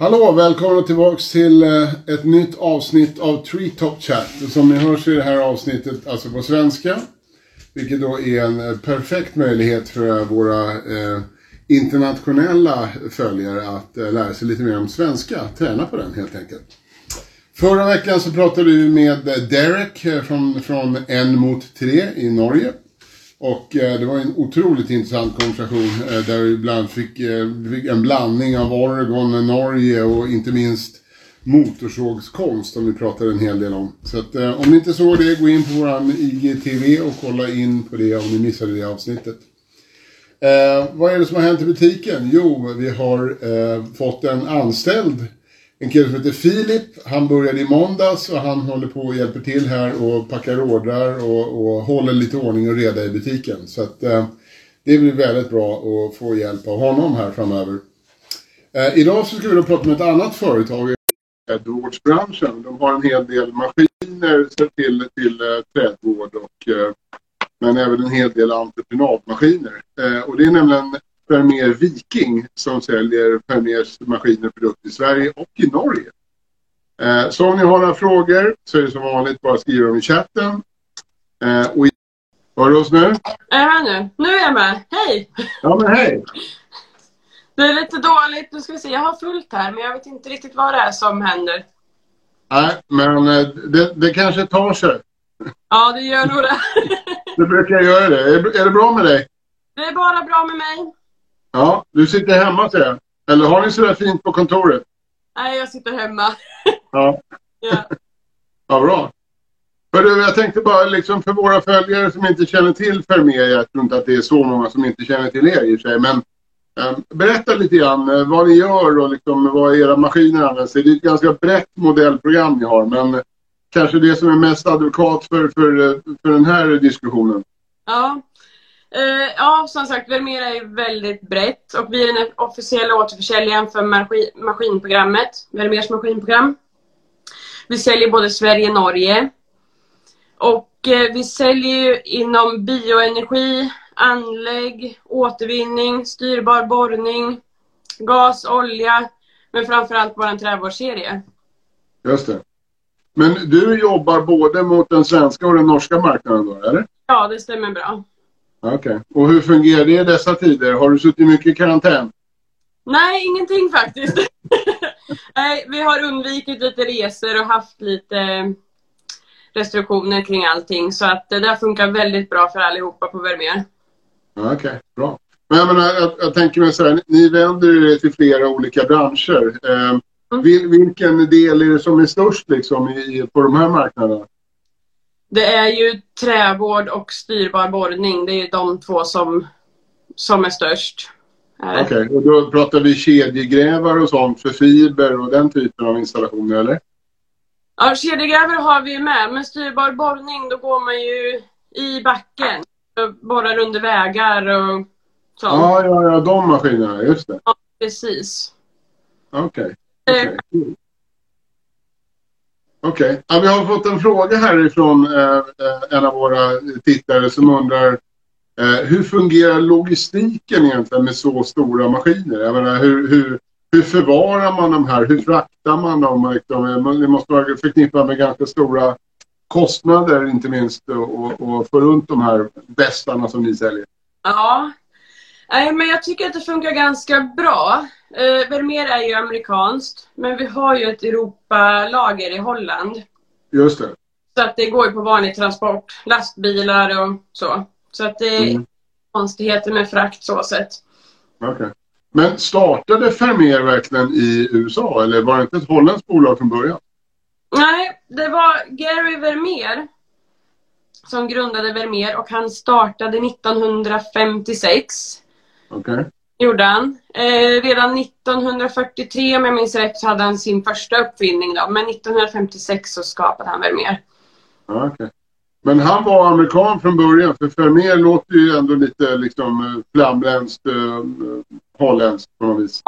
Hallå, välkomna tillbaks till eh, ett nytt avsnitt av Treetop Chat. Som ni hör så är det här avsnittet alltså på svenska. Vilket då är en eh, perfekt möjlighet för eh, våra eh, internationella följare att eh, lära sig lite mer om svenska. Träna på den helt enkelt. Förra veckan så pratade vi med Derek från, från En mot tre i Norge. Och eh, det var en otroligt intressant konversation eh, där vi ibland fick, eh, fick en blandning av Oregon, Norge och inte minst motorsågskonst som vi pratade en hel del om. Så att, eh, om ni inte såg det, gå in på vår IGTV och kolla in på det om ni missade det avsnittet. Eh, vad är det som har hänt i butiken? Jo, vi har eh, fått en anställd en kille som heter Filip. Han började i måndags och han håller på och hjälper till här och packar ordrar och, och håller lite ordning och reda i butiken. Så att eh, det blir väldigt bra att få hjälp av honom här framöver. Eh, idag så ska vi då prata med ett annat företag i trädgårdsbranschen. De har en hel del maskiner till, till eh, trädgård och eh, men även en hel del entreprenadmaskiner. Eh, och det är nämligen Vermeer Viking som säljer Vermeers maskiner och produkter i Sverige och i Norge. Eh, så om ni har några frågor så är det som vanligt bara skriva dem i chatten. Eh, och i... Hör du oss nu? Är jag med nu? Nu är jag med. Hej! Ja men hej! Det är lite dåligt. Nu ska vi se. Jag har fullt här men jag vet inte riktigt vad det är som händer. Nej, men eh, det, det kanske tar sig. Ja, det gör nog det. Det brukar göra det. Är, är det bra med dig? Det är bara bra med mig. Ja, du sitter hemma ser jag. Eller har ni sådär fint på kontoret? Nej, jag sitter hemma. Ja, Ja. ja bra. För du, jag tänkte bara liksom för våra följare som inte känner till Fermier, jag tror inte att det är så många som inte känner till er i och för sig, men eh, berätta lite grann eh, vad ni gör och liksom vad era maskiner används till. Det är ett ganska brett modellprogram ni har, men kanske det som är mest advokat för, för, eh, för den här diskussionen. Ja. Eh, ja, som sagt, Vermeer är väldigt brett och vi är den officiella återförsäljaren för maskin, maskinprogrammet, Vermeers maskinprogram. Vi säljer både Sverige och Norge. Och eh, vi säljer ju inom bioenergi, anlägg, återvinning, styrbar borrning, gas, olja, men framförallt vår trädgårdsserie. Just det. Men du jobbar både mot den svenska och den norska marknaden då, eller? Ja, det stämmer bra. Okej. Och hur fungerar det i dessa tider? Har du suttit mycket i karantän? Nej, ingenting faktiskt. Nej, vi har undvikit lite resor och haft lite restriktioner kring allting. Så att det där funkar väldigt bra för allihopa på Vermeer. Okej, bra. Men jag, menar, jag, jag tänker mig så här, ni vänder er till flera olika branscher. Eh, Mm. vil, vilken del är det som är störst liksom, i, på de här marknaderna? Det är ju trävård och styrbar borrning. Det är ju de två som, som är störst. Eh, Okej, och då pratar vi kedjegrävar och sånt för fiber och den typen av installationer, eller? Ja, kedjegrävare har vi ju med, men styrbar borrning då går man ju i backen. Borrar under vägar och sånt. Ja, ja, ja, de maskinerna, just det. Precis. Okej. Eh, Okej. Okay. Ja, vi har fått en fråga härifrån eh, eh, en av våra tittare som undrar eh, hur fungerar logistiken egentligen med så stora maskiner? Jag menar, hur, hur, hur förvarar man de här? Hur fraktar man dem? Liksom, eh, Det måste vara förknippat med ganska stora kostnader inte minst och, och, och få runt de här västarna som ni säljer. Ja. Nej, men jag tycker att det funkar ganska bra. Eh, Vermeer är ju amerikanskt, men vi har ju ett Europalager i Holland. Just det. Så att det går ju på vanlig transport, lastbilar och så. Så att det är Mm. konstigheter med frakt så sett. Okej. Men startade Fermier verkligen i USA eller var det inte ett holländskt bolag från början? Nej, det var Gary Vermeer som grundade Vermeer och han startade 1956. Okej. Gjorde han. Eh, redan 1943 om jag minns rätt så hade han sin första uppfinning då. Men 1956 så skapade han Vermeer. Ja, okej. Men han var amerikan från början för Fermier låter ju ändå lite liksom eh, flamländskt, eh, holländskt på något vis.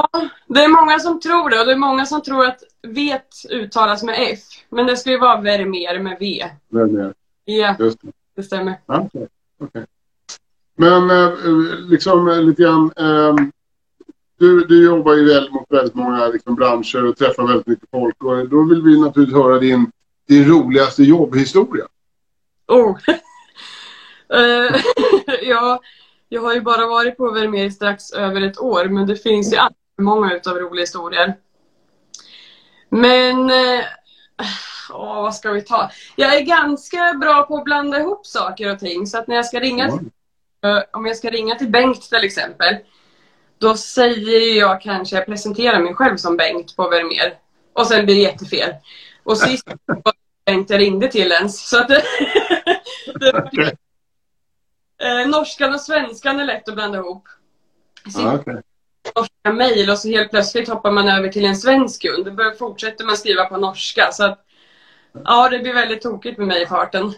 Det är många som tror det och det är många som tror att vet uttalas med F. Men det ska ju vara Vermeer med V. Vermeer. Ja, Just det. det stämmer. Ja, Okej. Men eh, liksom eh, lite grann. Eh, du, du jobbar ju väl mot väldigt många liksom, branscher och träffar väldigt mycket folk. Och då vill vi naturligtvis höra din, din roligaste jobbhistoria. Oh. Eh, ja, jag har ju bara varit på Vermeer strax över ett år, men det finns ju alltid många utav roliga historier. Men, åh, vad ska vi ta? Jag är ganska bra på att blanda ihop saker och ting, så att när jag ska ringa till, om jag ska ringa till Bengt till exempel, då säger jag kanske, jag presenterar mig själv som Bengt på Vermeer. Och sen blir det jättefel. Och sist var det Bengt jag ringde till ens. Så att det, det. Eh, norskan och svenskan är lätt att blanda ihop. Sitter Ja, okej. norska mejl och så helt plötsligt hoppar man över till en svensk kund. Då fortsätter man skriva på norska. Så att, ja, det blir väldigt tokigt med mig i farten.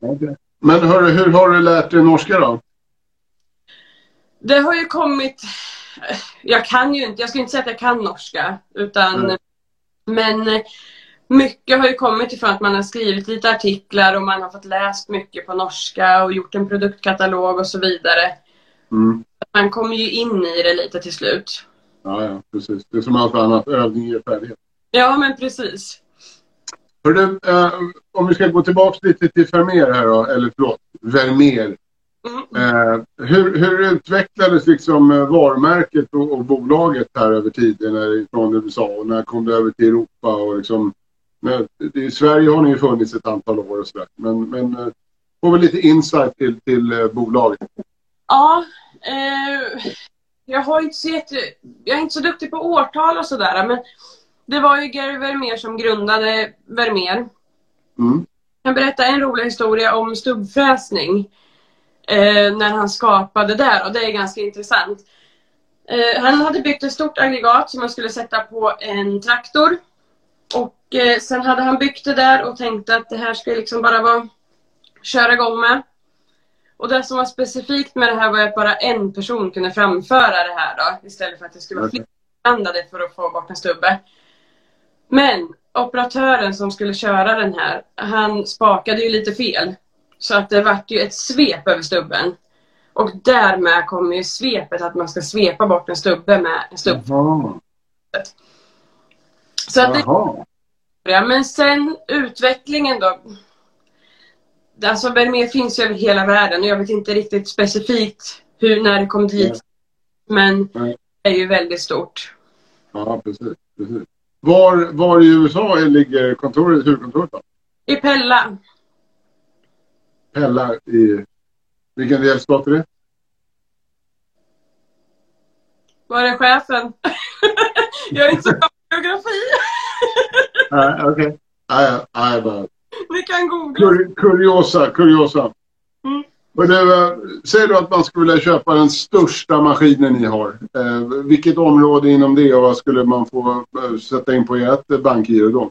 Okej. Men hörru, hur har du lärt dig norska då? Det har ju kommit... Jag kan ju inte, jag ska inte säga att jag kan norska. Utan, Nej. Men mycket har ju kommit ifrån att man har skrivit lite artiklar och man har fått läst mycket på norska och gjort en produktkatalog och så vidare. Mm. Man kommer ju in i det lite till slut. Ja, ja, precis. Det är som allt annat. Övning ger färdighet. Ja, men precis. Hörru, eh, om vi ska gå tillbaka lite till Vermeer här då. Eller förlåt, Vermeer. Mm. Eh, hur, hur utvecklades liksom eh, varumärket och, och bolaget här över tiden när, från USA och när kom det över till Europa och liksom när, I Sverige har ni ju funnits ett antal år och sådär. Men, men eh, få väl lite insight till, till bolaget. Ja, eh, jag har inte så jätte, jag är inte så duktig på årtal och sådär, men det var ju Gary Vermeer som grundade Vermeer. Mm. Jag kan berätta en rolig historia om stubbfräsning. Eh, när han skapade det och det är ganska intressant. Eh, han hade byggt ett stort aggregat som man skulle sätta på en traktor. Och eh, sen hade han byggt det där och tänkte att det här skulle liksom bara vara köra igång med. Och det som var specifikt med det här var att bara en person kunde framföra det här då, istället för att det skulle vara inblandade för att få bort en stubbe. Men operatören som skulle köra den här, han spakade ju lite fel. Så att det vart ju ett svep över stubben. Och därmed kommer ju svepet att man ska svepa bort en stubbe med en stubb. Jaha. Så att det. Ja, men sen utvecklingen då. Alltså Vermeer finns ju över hela världen och jag vet inte riktigt specifikt hur, när det kom dit. Men Nej. det är ju väldigt stort. Ja, precis. precis. Var, var i USA ligger kontoret, huvudkontoret då? I Pella. Pella i... Vilken delstat är det? Var är chefen? jag är inte så bra på geografi. Nej, okej. Nej, nej, bara... Ni kan googla. Kur, kuriosa, kuriosa. Mm. Och du, eh, säg då att man skulle vilja köpa den största maskinen ni har. Eh, vilket område inom det och vad skulle man få eh, sätta in på ert bankgiro då?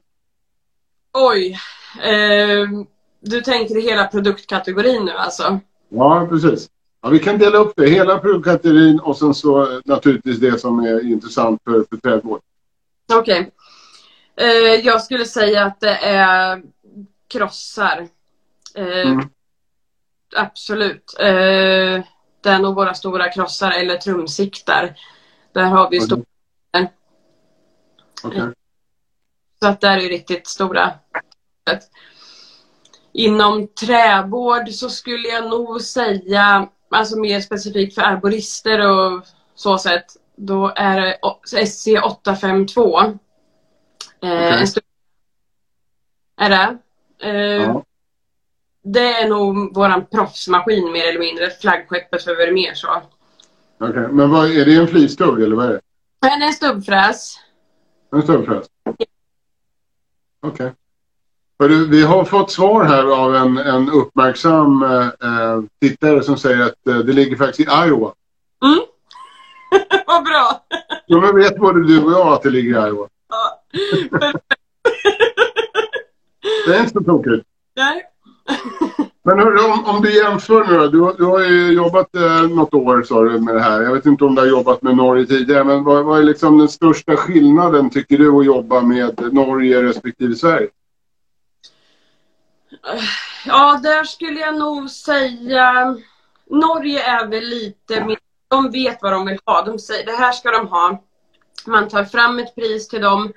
Oj. Eh, du tänker hela produktkategorin nu alltså? Ja, precis. Ja, vi kan dela upp det. Hela produktkategorin och sen så eh, naturligtvis det som är intressant för, för trädgård. Okej. Eh, jag skulle säga att det är krossar. Eh, Mm. Absolut. Eh, det är nog våra stora krossar eller trumsiktar. Där har vi Okej. stora. Okej. Så att där är ju riktigt stora. Inom trävård så skulle jag nog säga, alltså mer specifikt för arborister och så sätt, då är det o- SC852. Eh, stor... Är det? Eh, Ja. Det är nog våran proffsmaskin mer eller mindre. Flaggskeppet för Vermeer så. Okej. Men vad, är det en flisstugg eller vad är det? Men en stubbfräs. En stubbfräs? Okej. Hörru, Vi har fått svar här av en, en uppmärksam eh, eh, tittare som säger att eh, det ligger faktiskt i Iowa. Mm. Vad bra! Ja, men vet både du och jag att det ligger i Iowa. Ja. Det är inte så tokigt. Nej. Men hörru, om, om du jämför nu då. Du, du har ju jobbat eh, något år sa du med det här. Jag vet inte om du har jobbat med Norge tidigare. Men vad, vad är liksom den största skillnaden tycker du att jobba med Norge respektive Sverige? Ja, där skulle jag nog säga... Norge är väl lite mer de vet vad de vill ha. De säger det här ska de ha. Man tar fram ett pris till dem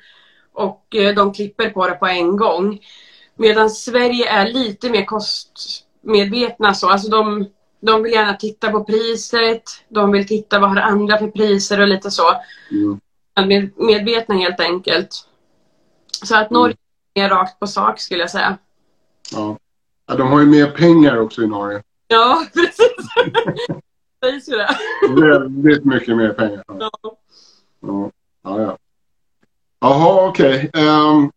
och eh, de klipper på det på en gång. Medan Sverige är lite mer kostmedvetna så. Alltså de, de vill gärna titta på priset. De vill titta vad har andra för priser och lite så. Mm. Medvetna helt enkelt. Så att Norge är mer rakt på sak skulle jag säga. Ja. ja. De har ju mer pengar också i Norge. Ja, precis. Sägs ju det. Väldigt mycket mer pengar. Ja. Ja, ja. ja. Jaha, okej. Ehm,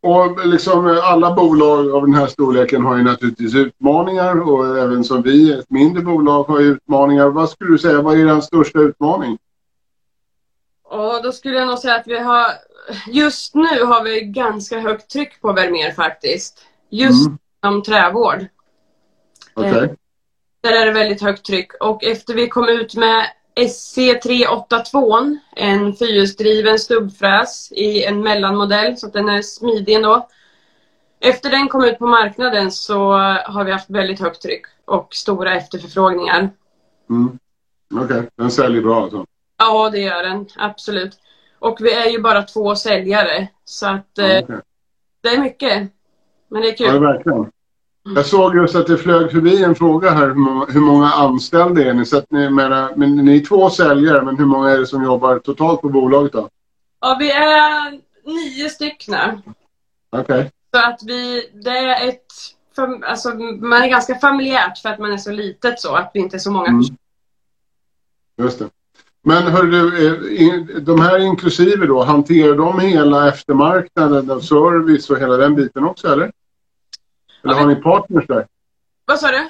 och liksom alla bolag av den här storleken har ju naturligtvis utmaningar och även som vi, ett mindre bolag, har ju utmaningar. Vad skulle du säga, vad är den största utmaning? Och då skulle jag nog säga att vi har just nu har vi ganska högt tryck på Vermeer faktiskt. Just Mm. inom trävård. Okej. Där är det väldigt högt tryck. Och efter vi kom ut med SC382, en fyrhjulsdriven stubbfräs i en mellanmodell så att den är smidig ändå. Efter den kom ut på marknaden så har vi haft väldigt högt tryck och stora efterförfrågningar. Mm. Okej, den säljer bra alltså. Ja, det gör den. Absolut. Och vi är ju bara två säljare. Så att eh, okej. det är mycket. Men det är Ja, kul. verkligen. Jag såg just att det flög förbi en fråga här hur många, anställda är ni? Så att ni, menar, men ni är två säljare, men hur många är det som jobbar totalt på bolaget då? Ja, vi är nio stycken. Okej. Så att vi, det är ett, alltså man är ganska familjärt för att man är så litet så, att vi inte är så många. Mm. Just det. Men hör du, eh, de här inklusive då, hanterar de hela eftermarknaden, service och hela den biten också eller? Eller har ni partners där? Vad sa du?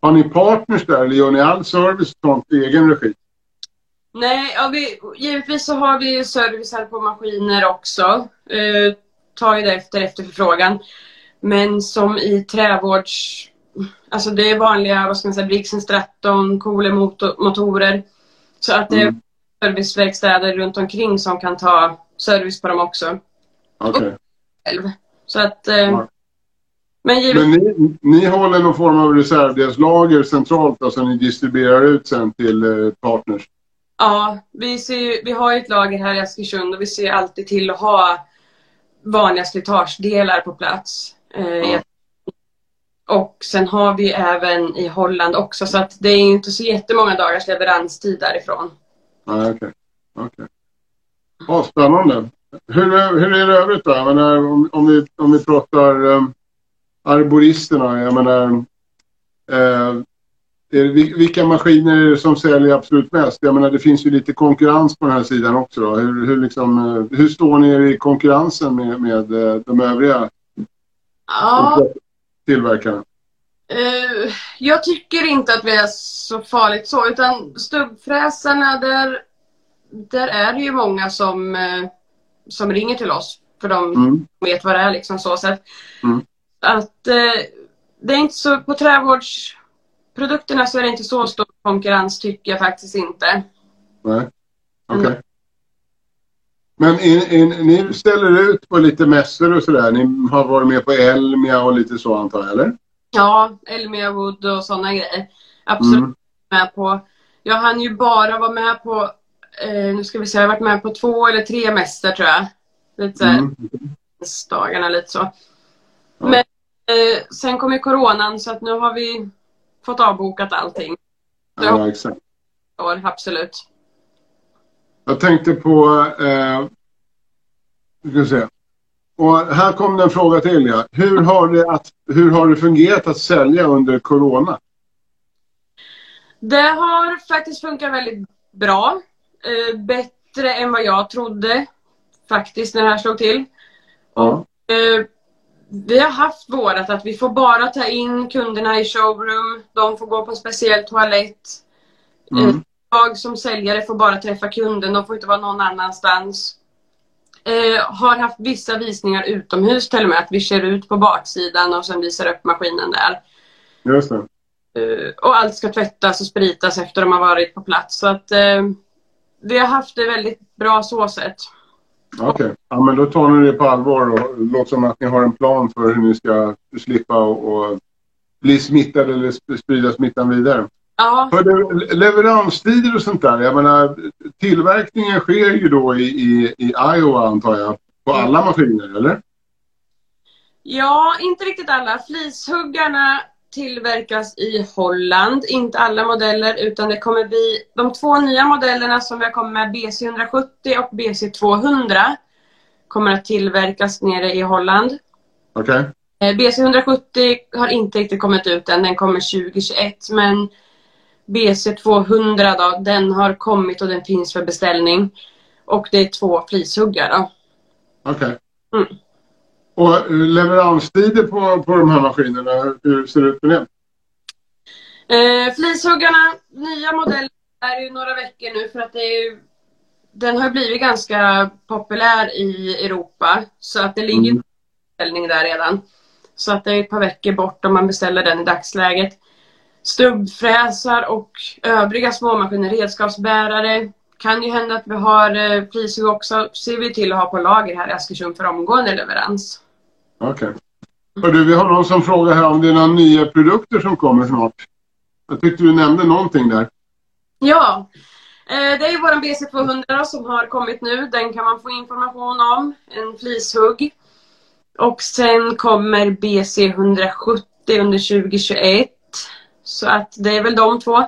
Har ni partners där eller gör ni all service sånt i egen regi? Nej, ja, vi, givetvis så har vi service här på maskiner också. Eh, tar ju det efter efterförfrågan. Men som i trävårds... Alltså det är vanliga, vad ska man säga, Brigsen Stratton, Kohler-motorer. Så att det är Mm. serviceverkstäder runt omkring som kan ta service på dem också Okej. själv. Så att... Eh. Men givetvis... Men ni, ni håller någon form av reservdelslager centralt, alltså ni distribuerar ut sen till eh, partners? Ja, vi, ser, ju- vi har ju ett lager här i Askersund och vi ser alltid till att ha vanliga slitagedelar på plats. Eh, Ja. Och sen har vi även i Holland också så att det är inte så jättemånga dagars leveranstid därifrån. Ja, okej. Okay. Ja, spännande. Hur, hur är det övrigt då? Menar, om, om, vi, om vi pratar um, arboristerna, jag menar, eh, vilka maskiner är det som säljer absolut mest? Jag menar, det finns ju lite konkurrens på den här sidan också. Då. Hur, hur, liksom, eh, hur står ni er i konkurrensen med, med eh, de övriga Ja, tillverkarna? eh, jag tycker inte att vi är så farligt så utan stubbfräsarna där, där är det ju många som, som ringer till oss för de Mm. vet vad det är liksom så. så att, Mm. Att eh, det är inte så, på trävårdsprodukterna så är det inte så stor konkurrens tycker jag faktiskt inte. Nej, okej. Men in, in, ni ställer ut på lite mässor och sådär. Ni har varit med på Elmia och lite så antar jag, eller? Ja, Elmia Wood och sådana grejer. Absolut Mm. med på. Jag hann ju bara vara med på, eh, nu ska vi se, jag har varit med på två eller tre mässor tror jag. Lite Mm. dagarna lite så. Ja. Men eh, sen kom ju coronan så att nu har vi fått avbokat allting. Ja, exakt. År, absolut. Jag tänkte på... Eh, ska se. Och här kom det en fråga till. Ja. Hur, har det att, hur har det fungerat att sälja under Corona? Det har faktiskt funkat väldigt bra. Eh, bättre än vad jag trodde faktiskt när det här slog till. Ja. Eh, vi har haft vårat att vi får bara ta in kunderna i showroom. De får gå på en speciell toalett. Mm. Jag som säljare får bara träffa kunden. De får inte vara någon annanstans. Eh, har haft vissa visningar utomhus till och med. Att vi kör ut på baksidan och sen visar upp maskinen där. Just det. Eh, och allt ska tvättas och spritas efter de har varit på plats. Så att eh, vi har haft det väldigt bra så sett. Okej. Ja, men då tar ni det på allvar och låter som att ni har en plan för hur ni ska slippa och, och bli smittade eller sp- sprida smittan vidare. Ja, För det, leveranstider och sånt där. Jag menar, tillverkningen sker ju då i, i, i Iowa antar jag. På alla maskiner, eller? ja, inte riktigt alla. Flishuggarna tillverkas i Holland. Inte alla modeller utan det kommer bli de två nya modellerna som vi har kommit med BC170 och BC200 kommer att tillverkas nere i Holland. Okej. Eh, BC170 har inte riktigt kommit ut än, den kommer 2021 men BC200 då, den har kommit och den finns för beställning. Och det är två flishuggar då. Okej. Mm. Och leveranstider på, på de här maskinerna, hur ser det ut med det? Eh, flishuggarna, nya modeller, är ju några veckor nu för att det är ju, den har blivit ganska populär i Europa. Så att det ligger Mm. beställning där redan. Så att det är ett par veckor bort om man beställer den i dagsläget. Stubbfräsar och övriga småmaskiner, redskapsbärare. Kan ju hända att vi har eh, flishugg också. Ser vi till att ha på lager här i Askersund för omgående leverans. Okej. Okay. Du, vi har någon som frågar här om några nya produkter som kommer snart. Jag tyckte du nämnde någonting där. Ja, eh, det är våran BC200 som har kommit nu. Den kan man få information om. En flishugg. Och sen kommer BC170 under 2021. Så att det är väl de två.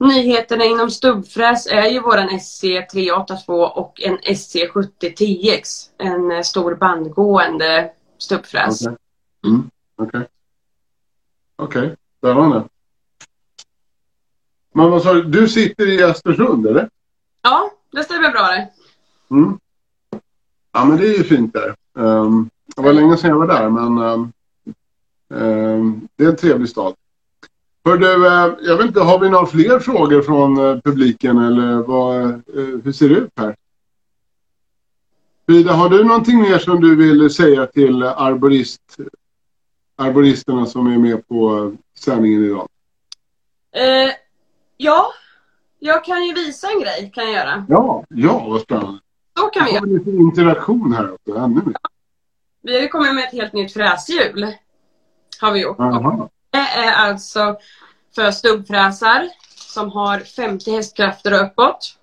Nyheterna inom stubbfräs är ju våran SC382 och en SC7010X. En eh, stor bandgående stubbfräs. Okej. Mm. Okej. Okej, spännande. Men vad sa du, du sitter i Östersund eller? Ja, det stämmer bra det. Mm. Ja men det är ju fint där. Um, det var länge sedan jag var där men um, um, det är en trevlig stad. Hör du, uh, jag vet inte, har vi några fler frågor från uh, publiken eller vad, uh, hur ser det ut här? Frida, har du någonting mer som du vill säga till arborist, arboristerna som är med på sändningen idag? Eh, ja, jag kan ju visa en grej kan jag göra. Ja, ja vad spännande. Så kan vi Då göra. lite interaktion här också, ännu mer. Vi har ju kommit med ett helt nytt fräshjul. Har vi gjort. Jaha. Det är alltså för stubbfräsar som har 50 hästkrafter och uppåt.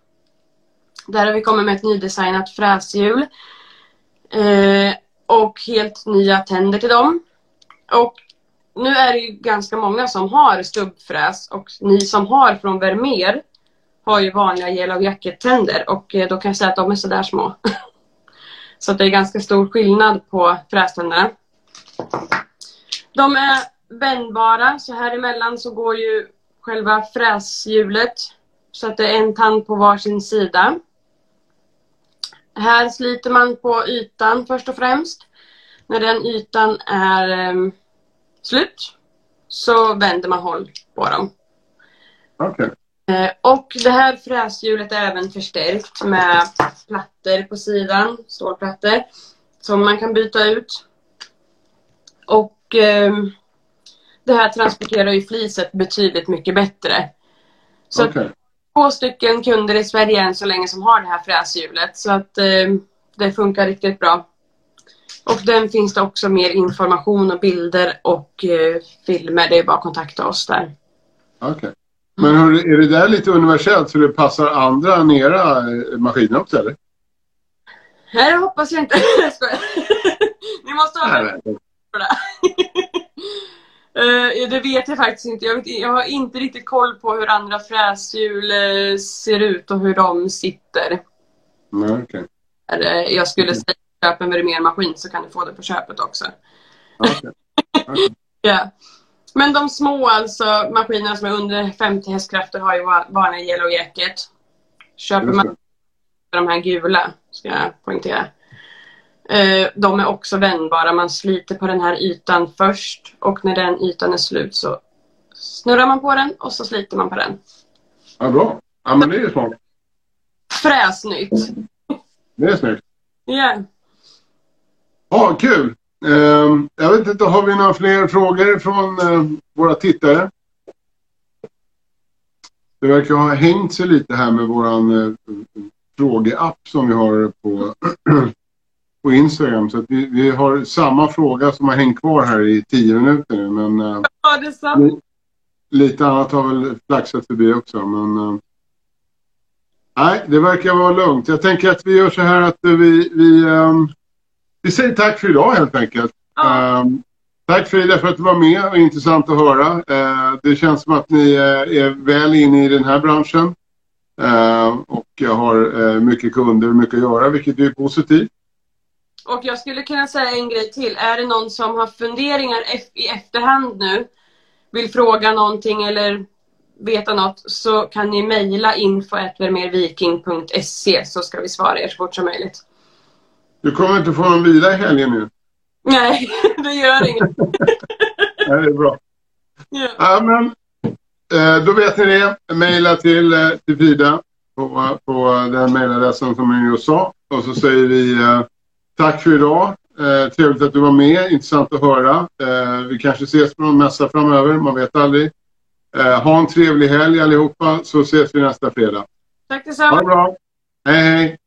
Där har vi kommit med ett nydesignat fräshjul. Eh, och helt nya tänder till dem. Och nu är det ju ganska många som har stubbfräs och ni som har från Vermeer har ju vanliga gel och jackettänder och eh, då kan jag säga att de är sådär små. Så att det är ganska stor skillnad på fräständerna. De är vändbara, så här emellan så går ju själva fräshjulet så att det är en tand på varsin sida. Här sliter man på ytan först och främst. När den ytan är em, slut så vänder man håll på dem. Okej. Eh, och det här fräshjulet är även förstärkt med plattor på sidan, stålplattor, som man kan byta ut. Och ehm, det här transporterar ju fliset betydligt mycket bättre. Så Okej. två stycken kunder i Sverige än så länge som har det här fräshjulet. Så att ehm, det funkar riktigt bra. Och den finns det också mer information och bilder och eh, filmer. Det är bara att kontakta oss där. Okej. Men hur, är det där lite universellt så det passar andra än era eh, maskiner också eller? Nej, det hoppas jag inte. Ni måste ha Nej, nej. för det. Eh, det vet jag faktiskt inte. Jag, vet, jag har inte riktigt koll på hur andra fräshjul eh, ser ut och hur de sitter. Nej, okej. Eh, Jag skulle säga köp en Vermeer-maskin så kan du få det på köpet också. Okej. Okej. Ja. Men de små alltså maskinerna som är under 50 hästkrafter har ju va- vanliga yellow jacket. Köper man de här gula, ska jag poängtera. Eh, De är också vändbara. Man sliter på den här ytan först och när den ytan är slut så snurrar man på den och så sliter man på den. Ja, bra. Ja, men det är ju smart. Fräsnytt! Det är snyggt. Ja. Ja, kul. Ehm, jag vet inte, har vi några fler frågor från eh, våra tittare? Det verkar ha hängt sig lite här med våran eh, frågeapp som vi har på, på Instagram. Så vi, vi har samma fråga som har hängt kvar här i tio minuter nu. Men eh, Ja, det är sant. li- lite annat har väl flaxat förbi också. Men, eh, nej, det verkar vara lugnt. Jag tänker att vi gör så här att vi, vi, um, vi säger tack för idag helt enkelt. Ja. Um, tack Frida för att du var med och intressant att höra. Uh, det känns som att ni är väl inne i den här branschen. Uh, och har mycket kunder och mycket att göra, vilket är positivt. Och jag skulle kunna säga en grej till. Är det någon som har funderingar i efterhand nu, vill fråga någonting eller veta något, så kan ni mejla info.vermerviking.se så ska vi svara er så fort som möjligt. Du kommer inte få någon vila i helgen nu. Nej, det gör inget. Nej, det är bra. Ja. Ja, men, eh, då vet ni det. Mejla till, eh, till Frida på, på den mejladressen som jag just sa. Och så säger vi eh, tack för idag. Eh, trevligt att du var med. Intressant att höra. Eh, vi kanske ses på någon mässa framöver. Man vet aldrig. Eh, ha en trevlig helg allihopa så ses vi nästa fredag. Tack Ha detsamma. det bra. Hej hej.